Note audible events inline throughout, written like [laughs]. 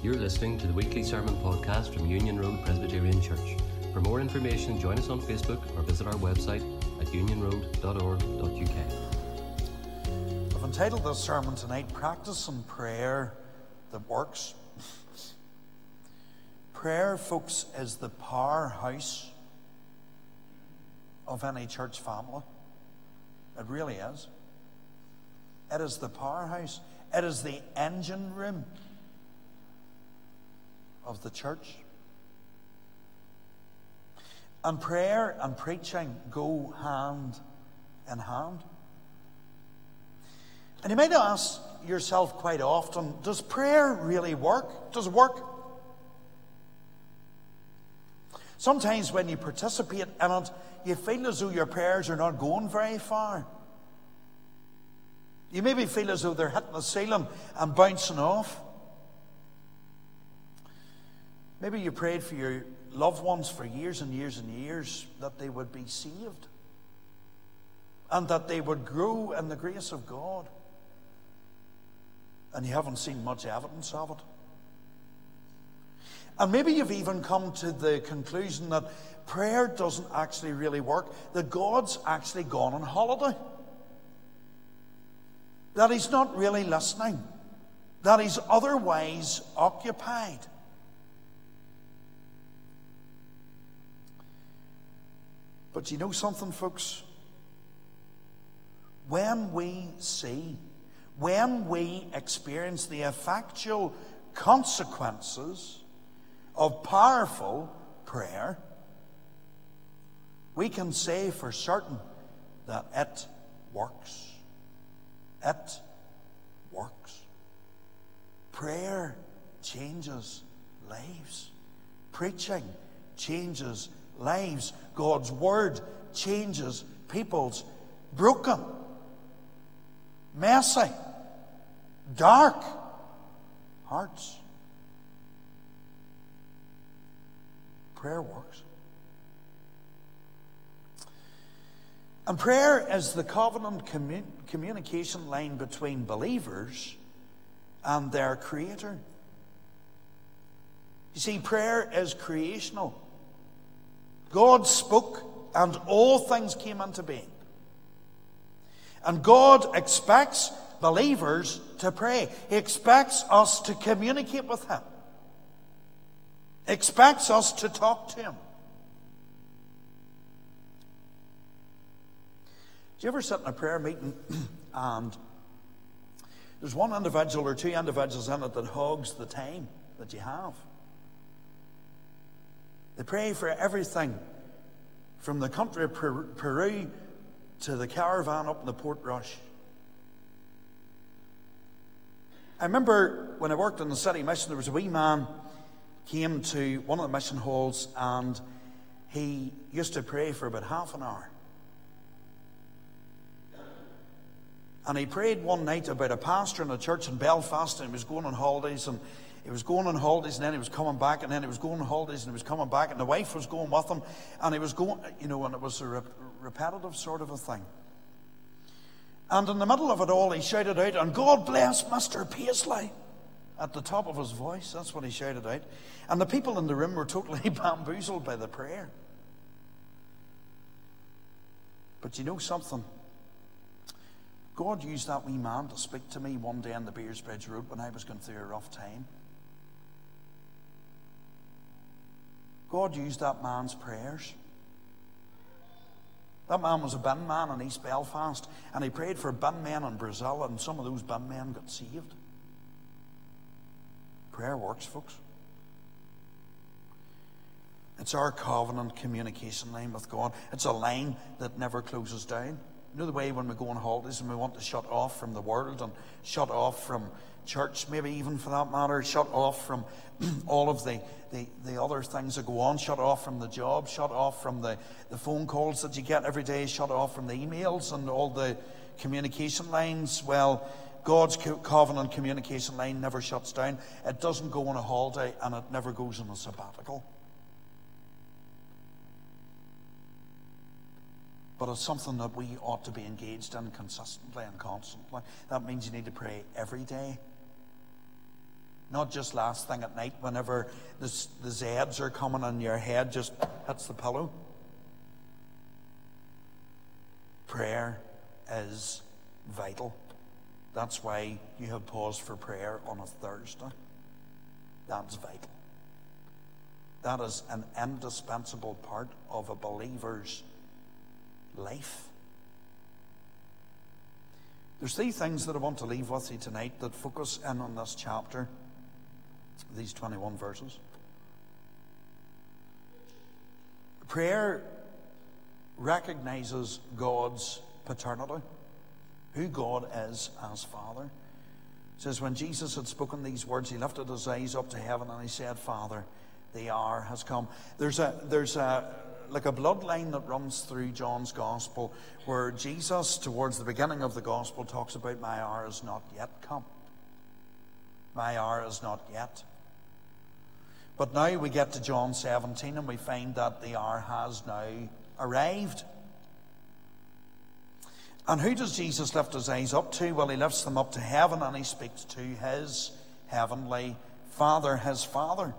You're listening to the weekly sermon podcast from Union Road Presbyterian Church. For more information, join us on Facebook or visit our website at unionroad.org.uk. I've entitled this sermon tonight Practicing Prayer That Works. Prayer, folks, is the powerhouse of any church family. It really is. It is the powerhouse, it is the engine room of the church. And prayer and preaching go hand in hand. And you might ask yourself quite often does prayer really work? Does it work? Sometimes when you participate in it, you feel as though your prayers are not going very far. You maybe feel as though they're hitting the ceiling and bouncing off. Maybe you prayed for your loved ones for years and years and years that they would be saved and that they would grow in the grace of God. And you haven't seen much evidence of it. And maybe you've even come to the conclusion that prayer doesn't actually really work, that God's actually gone on holiday, that He's not really listening, that He's otherwise occupied. But you know something, folks? When we see, when we experience the effectual consequences of powerful prayer, we can say for certain that it works. It works. Prayer changes lives. Preaching changes lives. God's Word changes people's broken, messy, dark hearts. Prayer works. And prayer is the covenant commun- communication line between believers and their Creator. You see, prayer is creational. God spoke, and all things came into being. And God expects believers to pray. He expects us to communicate with Him. Expects us to talk to Him. Do you ever sit in a prayer meeting [clears throat] and there's one individual or two individuals in it that hogs the time that you have? They pray for everything from the country of Peru to the caravan up in the Portrush. I remember when I worked in the city mission, there was a wee man came to one of the mission halls and he used to pray for about half an hour. And he prayed one night about a pastor in a church in Belfast and he was going on holidays and he was going on holidays and then he was coming back and then he was going on holidays and he was coming back and the wife was going with him and he was going, you know, and it was a rep- repetitive sort of a thing. And in the middle of it all, he shouted out, and God bless Mr. Paisley at the top of his voice. That's what he shouted out. And the people in the room were totally [laughs] bamboozled by the prayer. But you know something? God used that wee man to speak to me one day on the Beersbridge Road when I was going through a rough time. God used that man's prayers. That man was a bin man in East Belfast, and he prayed for bin men in Brazil, and some of those bin men got saved. Prayer works, folks. It's our covenant communication line with God. It's a line that never closes down. You know the way when we go on holidays and we want to shut off from the world and shut off from church, maybe even for that matter, shut off from [clears throat] all of the, the, the other things that go on, shut off from the job, shut off from the, the phone calls that you get every day, shut off from the emails and all the communication lines. Well, God's covenant communication line never shuts down. It doesn't go on a holiday and it never goes on a sabbatical. But it's something that we ought to be engaged in consistently and constantly. That means you need to pray every day. Not just last thing at night whenever the, the Zeds are coming and your head just hits the pillow. Prayer is vital. That's why you have paused for prayer on a Thursday. That's vital. That is an indispensable part of a believer's life. There's three things that I want to leave with you tonight that focus in on this chapter, these 21 verses. Prayer recognizes God's paternity, who God is as Father. It says, When Jesus had spoken these words, he lifted his eyes up to heaven and he said, Father, the hour has come. There's a, there's a, like a bloodline that runs through John's gospel where Jesus, towards the beginning of the gospel, talks about, My hour is not yet come. My hour is not yet. But now we get to John 17 and we find that the hour has now arrived. And who does Jesus lift his eyes up to? Well, he lifts them up to heaven and he speaks to his heavenly Father, his Father.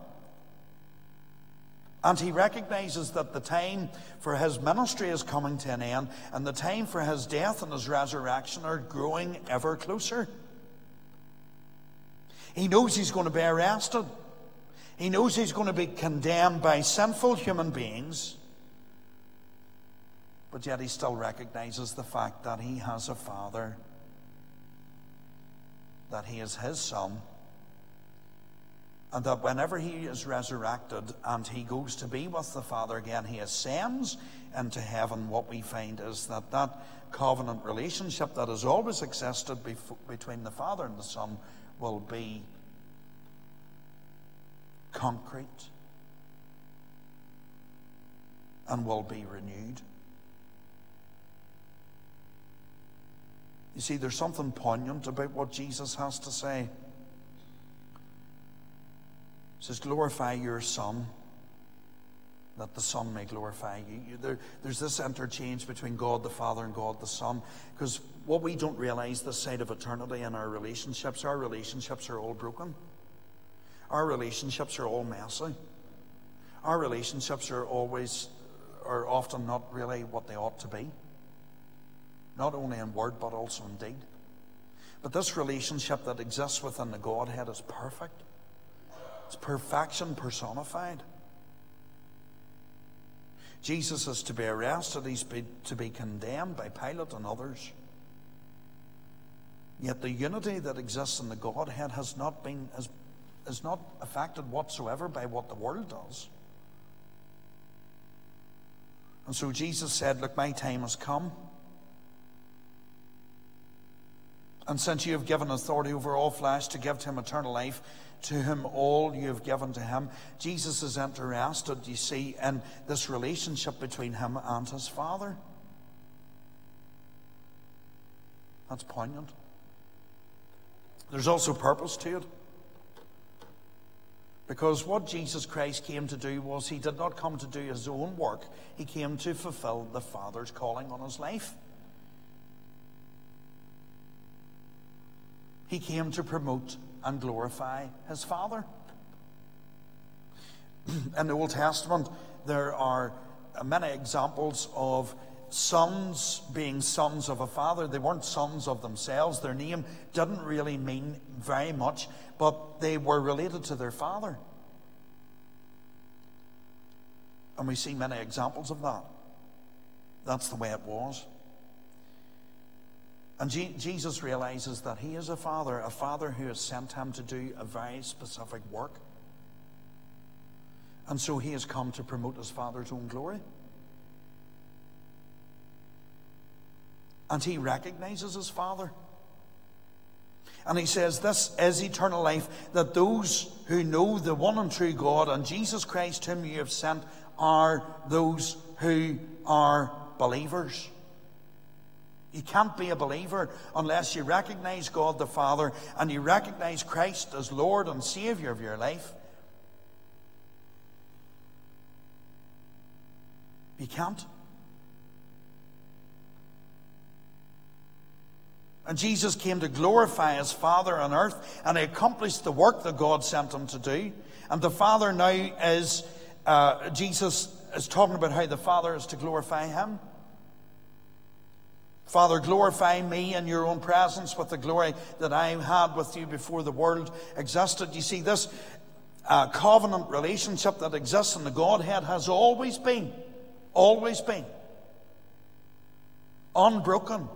And he recognizes that the time for his ministry is coming to an end, and the time for his death and his resurrection are growing ever closer. He knows he's going to be arrested. He knows he's going to be condemned by sinful human beings. But yet he still recognizes the fact that he has a father, that he is his son, and that whenever he is resurrected and he goes to be with the Father again, he ascends into heaven. What we find is that that covenant relationship that has always existed between the Father and the Son will be concrete and will be renewed. You see, there's something poignant about what Jesus has to say says, Glorify your Son, that the Son may glorify you. There, there's this interchange between God the Father and God the Son. Because what we don't realize this side of eternity in our relationships, our relationships are all broken. Our relationships are all messy. Our relationships are always, are often not really what they ought to be. Not only in word, but also in deed. But this relationship that exists within the Godhead is perfect. It's perfection personified. Jesus is to be arrested, he's be, to be condemned by Pilate and others. Yet the unity that exists in the Godhead has not been has, is not affected whatsoever by what the world does. And so Jesus said, Look, my time has come. And since you have given authority over all flesh to give to him eternal life, to whom all you have given to him. Jesus is interested, you see, in this relationship between him and his Father. That's poignant. There's also purpose to it. Because what Jesus Christ came to do was he did not come to do his own work, he came to fulfill the Father's calling on his life. He came to promote and glorify his Father. In the Old Testament, there are many examples of sons being sons of a father. They weren't sons of themselves. Their name didn't really mean very much, but they were related to their father. And we see many examples of that. That's the way it was. And Jesus realizes that he is a father, a father who has sent him to do a very specific work. And so he has come to promote his father's own glory. And he recognizes his father. And he says, This is eternal life, that those who know the one and true God and Jesus Christ, whom you have sent, are those who are believers. You can't be a believer unless you recognize God the Father and you recognize Christ as Lord and Savior of your life. You can't. And Jesus came to glorify his Father on earth, and he accomplished the work that God sent him to do. And the Father now is, uh, Jesus is talking about how the Father is to glorify him. Father, glorify me in your own presence with the glory that I had with you before the world existed. You see, this uh, covenant relationship that exists in the Godhead has always been, always been unbroken.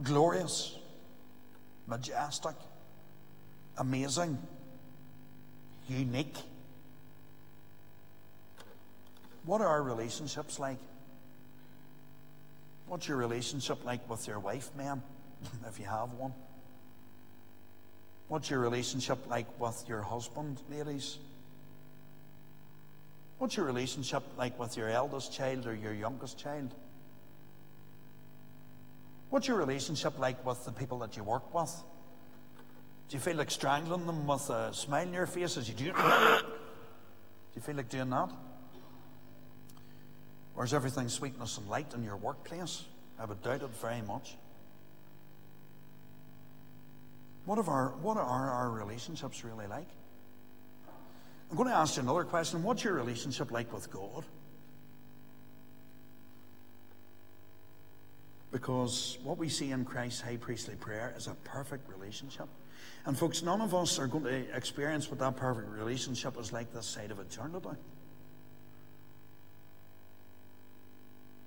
Glorious, majestic, amazing, unique. What are our relationships like? What's your relationship like with your wife, ma'am, [laughs] if you have one? What's your relationship like with your husband, ladies? What's your relationship like with your eldest child or your youngest child? What's your relationship like with the people that you work with? Do you feel like strangling them with a smile on your face as you do? [coughs] do you feel like doing that? Or is everything sweetness and light in your workplace? I would doubt it very much. What, of our, what are our relationships really like? I'm going to ask you another question. What's your relationship like with God? Because what we see in Christ's high priestly prayer is a perfect relationship. And, folks, none of us are going to experience what that perfect relationship is like this side of eternity.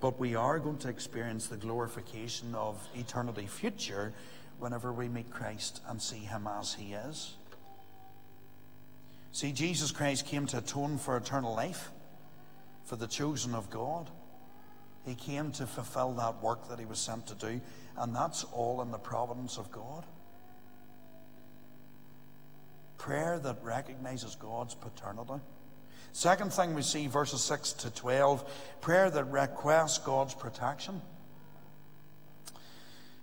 But we are going to experience the glorification of eternity future whenever we meet Christ and see Him as He is. See, Jesus Christ came to atone for eternal life for the chosen of God. He came to fulfill that work that he was sent to do, and that's all in the providence of God. Prayer that recognizes God's paternity. Second thing we see, verses 6 to 12, prayer that requests God's protection.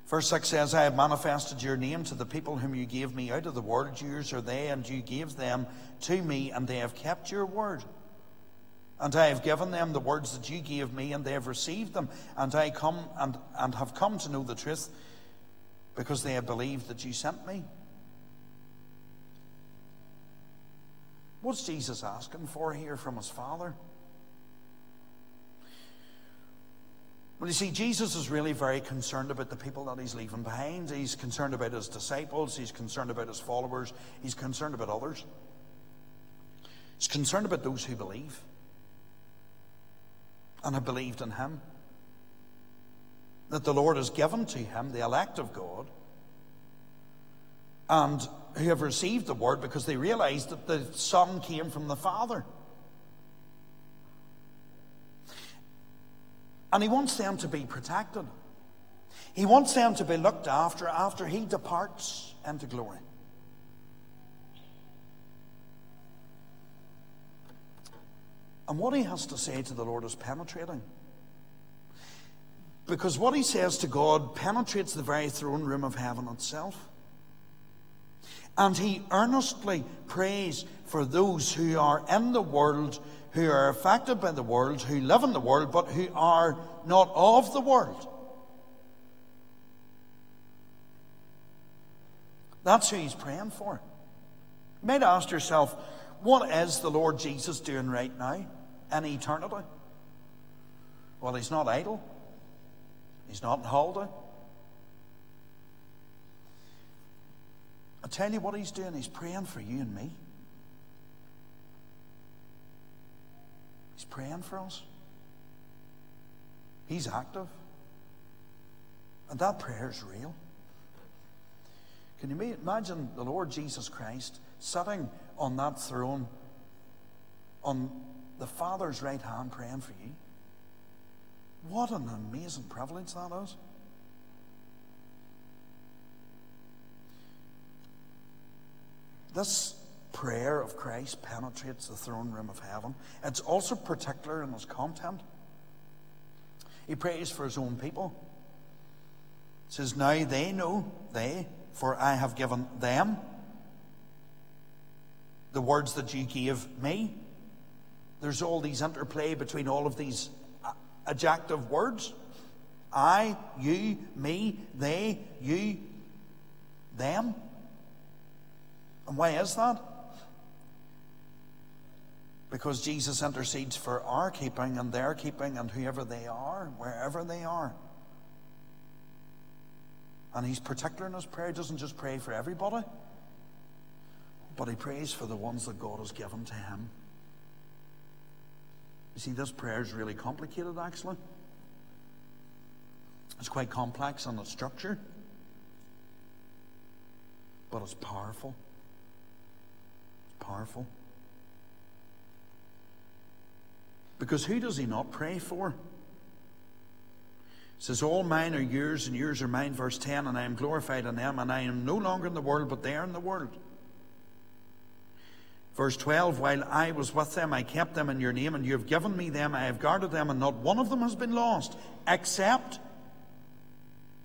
Verse 6 says, I have manifested your name to the people whom you gave me out of the world. Yours are they, and you gave them to me, and they have kept your word. And I have given them the words that you gave me, and they have received them. And I come and, and have come to know the truth because they have believed that you sent me. What's Jesus asking for here from his Father? Well, you see, Jesus is really very concerned about the people that he's leaving behind. He's concerned about his disciples, he's concerned about his followers, he's concerned about others. He's concerned about those who believe and have believed in him. That the Lord has given to him, the elect of God, and who have received the word because they realized that the Son came from the Father. And he wants them to be protected. He wants them to be looked after after he departs into glory. And what he has to say to the Lord is penetrating. Because what he says to God penetrates the very throne room of heaven itself. And he earnestly prays for those who are in the world who are affected by the world, who live in the world, but who are not of the world. That's who he's praying for. You might ask yourself, what is the Lord Jesus doing right now in eternity? Well, he's not idle. He's not in. I tell you what he's doing. He's praying for you and me. He's praying for us. He's active. And that prayer is real. Can you imagine the Lord Jesus Christ sitting on that throne on the Father's right hand praying for you? What an amazing privilege that is. This prayer of Christ penetrates the throne room of heaven. It's also particular in its content. He prays for his own people. It says, Now they know, they, for I have given them the words that you gave me. There's all these interplay between all of these uh, adjective words. I, you, me, they, you, them. And why is that? Because Jesus intercedes for our keeping and their keeping and whoever they are, wherever they are. And he's particular in his prayer. He doesn't just pray for everybody, but he prays for the ones that God has given to him. You see, this prayer is really complicated, actually. It's quite complex in its structure, but it's powerful. Powerful. Because who does he not pray for? It says, All mine are yours, and yours are mine, verse 10, and I am glorified in them, and I am no longer in the world, but they are in the world. Verse 12, While I was with them, I kept them in your name, and you have given me them, I have guarded them, and not one of them has been lost, except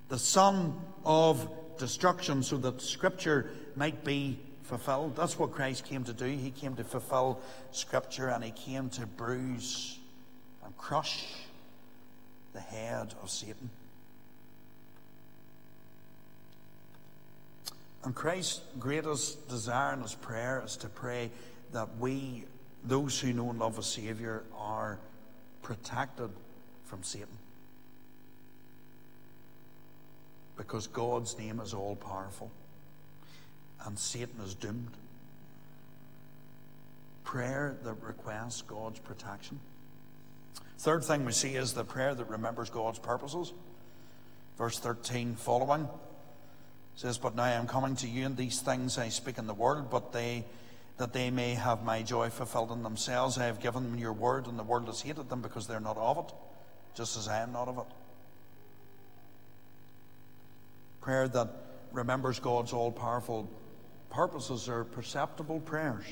the son of destruction, so that Scripture might be fulfilled. That's what Christ came to do. He came to fulfill Scripture, and He came to bruise and crush the head of Satan. And Christ's greatest desire in his prayer is to pray that we, those who know and love a Saviour, are protected from Satan. Because God's name is all powerful and Satan is doomed. Prayer that requests God's protection. Third thing we see is the prayer that remembers God's purposes. Verse 13 following says, But now I am coming to you, and these things I speak in the world, but they that they may have my joy fulfilled in themselves. I have given them your word, and the world has hated them because they're not of it, just as I am not of it. Prayer that remembers God's all powerful purposes are perceptible prayers.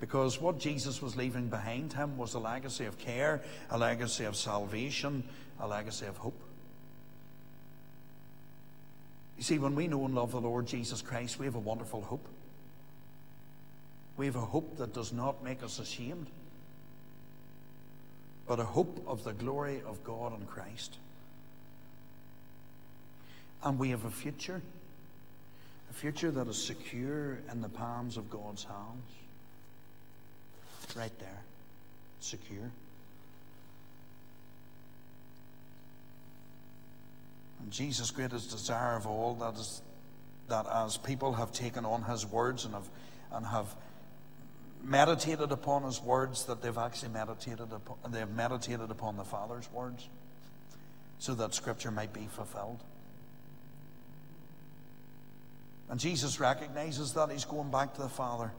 Because what Jesus was leaving behind him was a legacy of care, a legacy of salvation, a legacy of hope. You see, when we know and love the Lord Jesus Christ, we have a wonderful hope. We have a hope that does not make us ashamed, but a hope of the glory of God in Christ. And we have a future, a future that is secure in the palms of God's hands. Right there. Secure. And Jesus' greatest desire of all that is that as people have taken on his words and have and have meditated upon his words, that they've actually meditated upon they've meditated upon the Father's words, so that scripture might be fulfilled. And Jesus recognizes that he's going back to the Father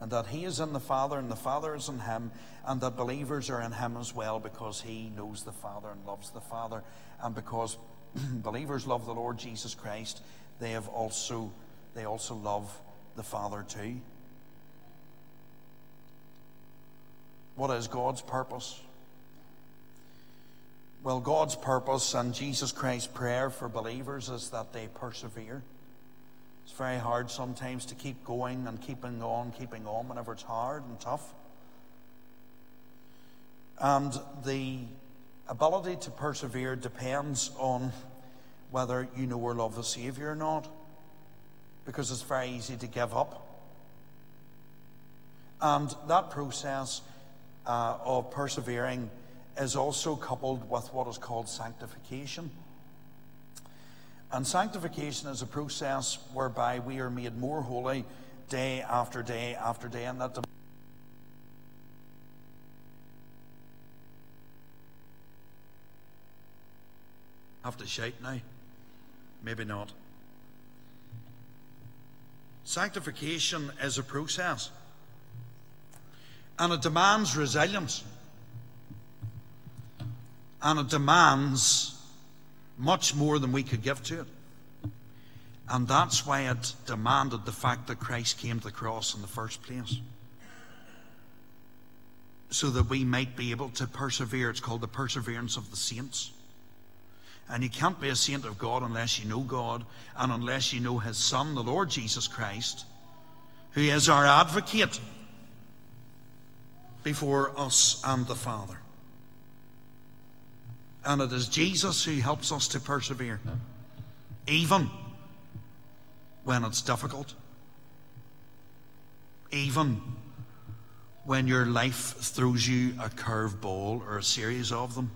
and that He is in the Father and the Father is in Him, and that believers are in Him as well because He knows the Father and loves the Father, and because [clears throat] believers love the Lord Jesus Christ, they have also they also love the Father too. What is God's purpose? Well, God's purpose and Jesus Christ's prayer for believers is that they persevere. It's very hard sometimes to keep going and keeping on, keeping on whenever it's hard and tough. And the ability to persevere depends on whether you know or love the Savior or not, because it's very easy to give up. And that process uh, of persevering is also coupled with what is called sanctification. And sanctification is a process whereby we are made more holy day after day after day, and that. Have to shout now? Maybe not. Sanctification is a process, and it demands resilience, and it demands much more than we could give to it. And that's why it demanded the fact that Christ came to the cross in the first place. So that we might be able to persevere. It's called the perseverance of the saints. And you can't be a saint of God unless you know God and unless you know His Son, the Lord Jesus Christ, who is our advocate. before us and the Father. And it is Jesus who helps us to persevere, even when it's difficult, even when your life throws you a curveball or a series of them.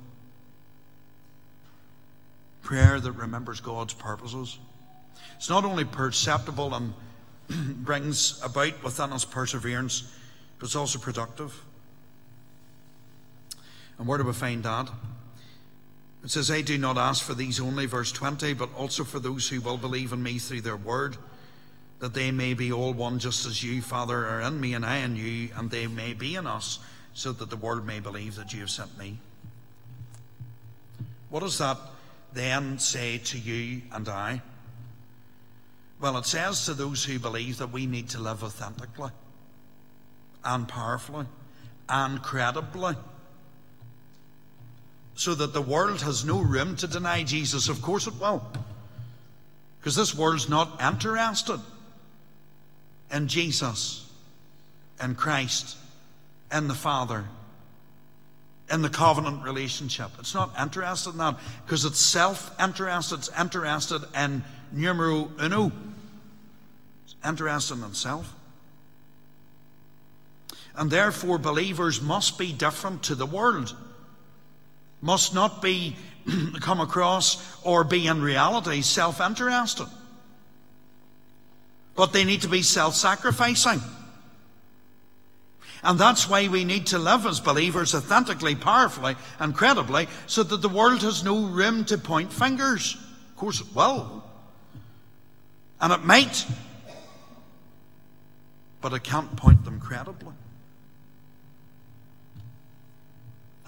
Prayer that remembers God's purposes. It's not only perceptible and [clears throat] brings about within us perseverance, but it's also productive. And where do we find that? It says, I do not ask for these only, verse 20, but also for those who will believe in me through their word, that they may be all one, just as you, Father, are in me and I in you, and they may be in us, so that the world may believe that you have sent me. What does that then say to you and I? Well, it says to those who believe that we need to live authentically and powerfully and credibly so that the world has no room to deny Jesus? Of course it will. Because this world's not interested in Jesus, in Christ, in the Father, in the covenant relationship. It's not interested in that because it's self interested. It's interested in numero uno. It's interested in itself. And therefore, believers must be different to the world must not be [clears throat] come across or be in reality self interested. But they need to be self sacrificing. And that's why we need to live as believers authentically, powerfully, and credibly, so that the world has no room to point fingers. Of course, it will. And it might. But it can't point them credibly.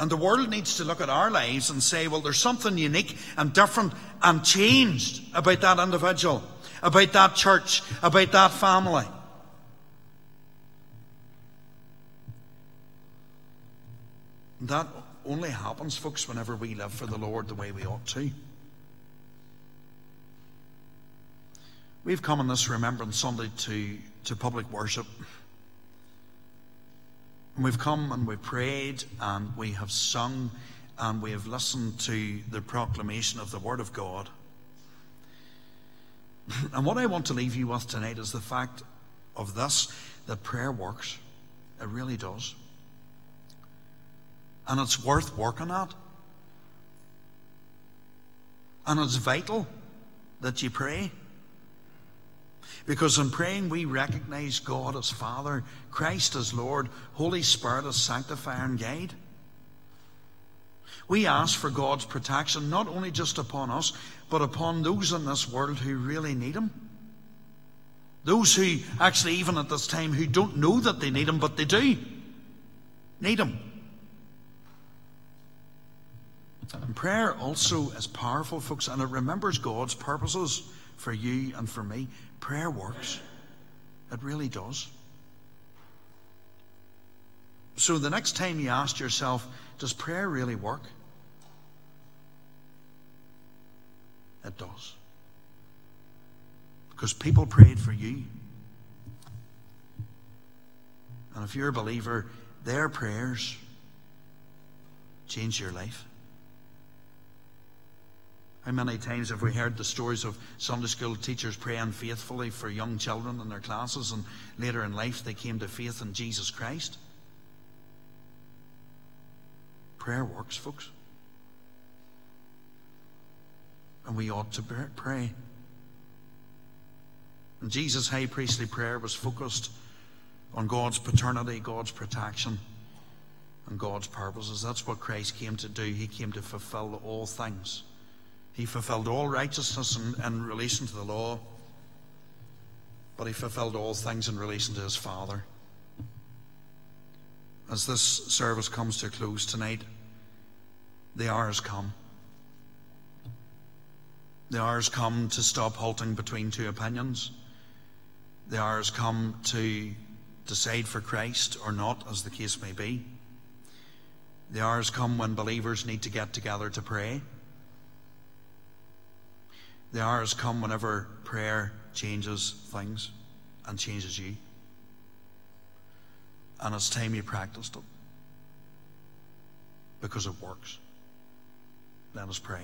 And the world needs to look at our lives and say, well, there's something unique and different and changed about that individual, about that church, about that family. And that only happens, folks, whenever we live for the Lord the way we ought to. We've come on this Remembrance Sunday to, to public worship. We've come and we've prayed and we have sung and we have listened to the proclamation of the Word of God. [laughs] And what I want to leave you with tonight is the fact of this that prayer works. It really does. And it's worth working at. And it's vital that you pray. Because in praying, we recognize God as Father, Christ as Lord, Holy Spirit as sanctifier and guide. We ask for God's protection not only just upon us, but upon those in this world who really need Him. Those who actually, even at this time, who don't know that they need Him, but they do need Him. And prayer also is powerful, folks, and it remembers God's purposes for you and for me. Prayer works. It really does. So the next time you ask yourself, does prayer really work? It does. Because people prayed for you. And if you're a believer, their prayers change your life. How many times have we heard the stories of Sunday school teachers praying faithfully for young children in their classes, and later in life they came to faith in Jesus Christ? Prayer works, folks. And we ought to pray. And Jesus' high priestly prayer was focused on God's paternity, God's protection, and God's purposes. That's what Christ came to do. He came to fulfill all things. He fulfilled all righteousness in, in relation to the law, but he fulfilled all things in relation to his Father. As this service comes to a close tonight, the hour has come. The hour has come to stop halting between two opinions. The hour has come to decide for Christ or not, as the case may be. The hour has come when believers need to get together to pray the hours come whenever prayer changes things and changes you. And it's time you practiced it because it works. Let us pray.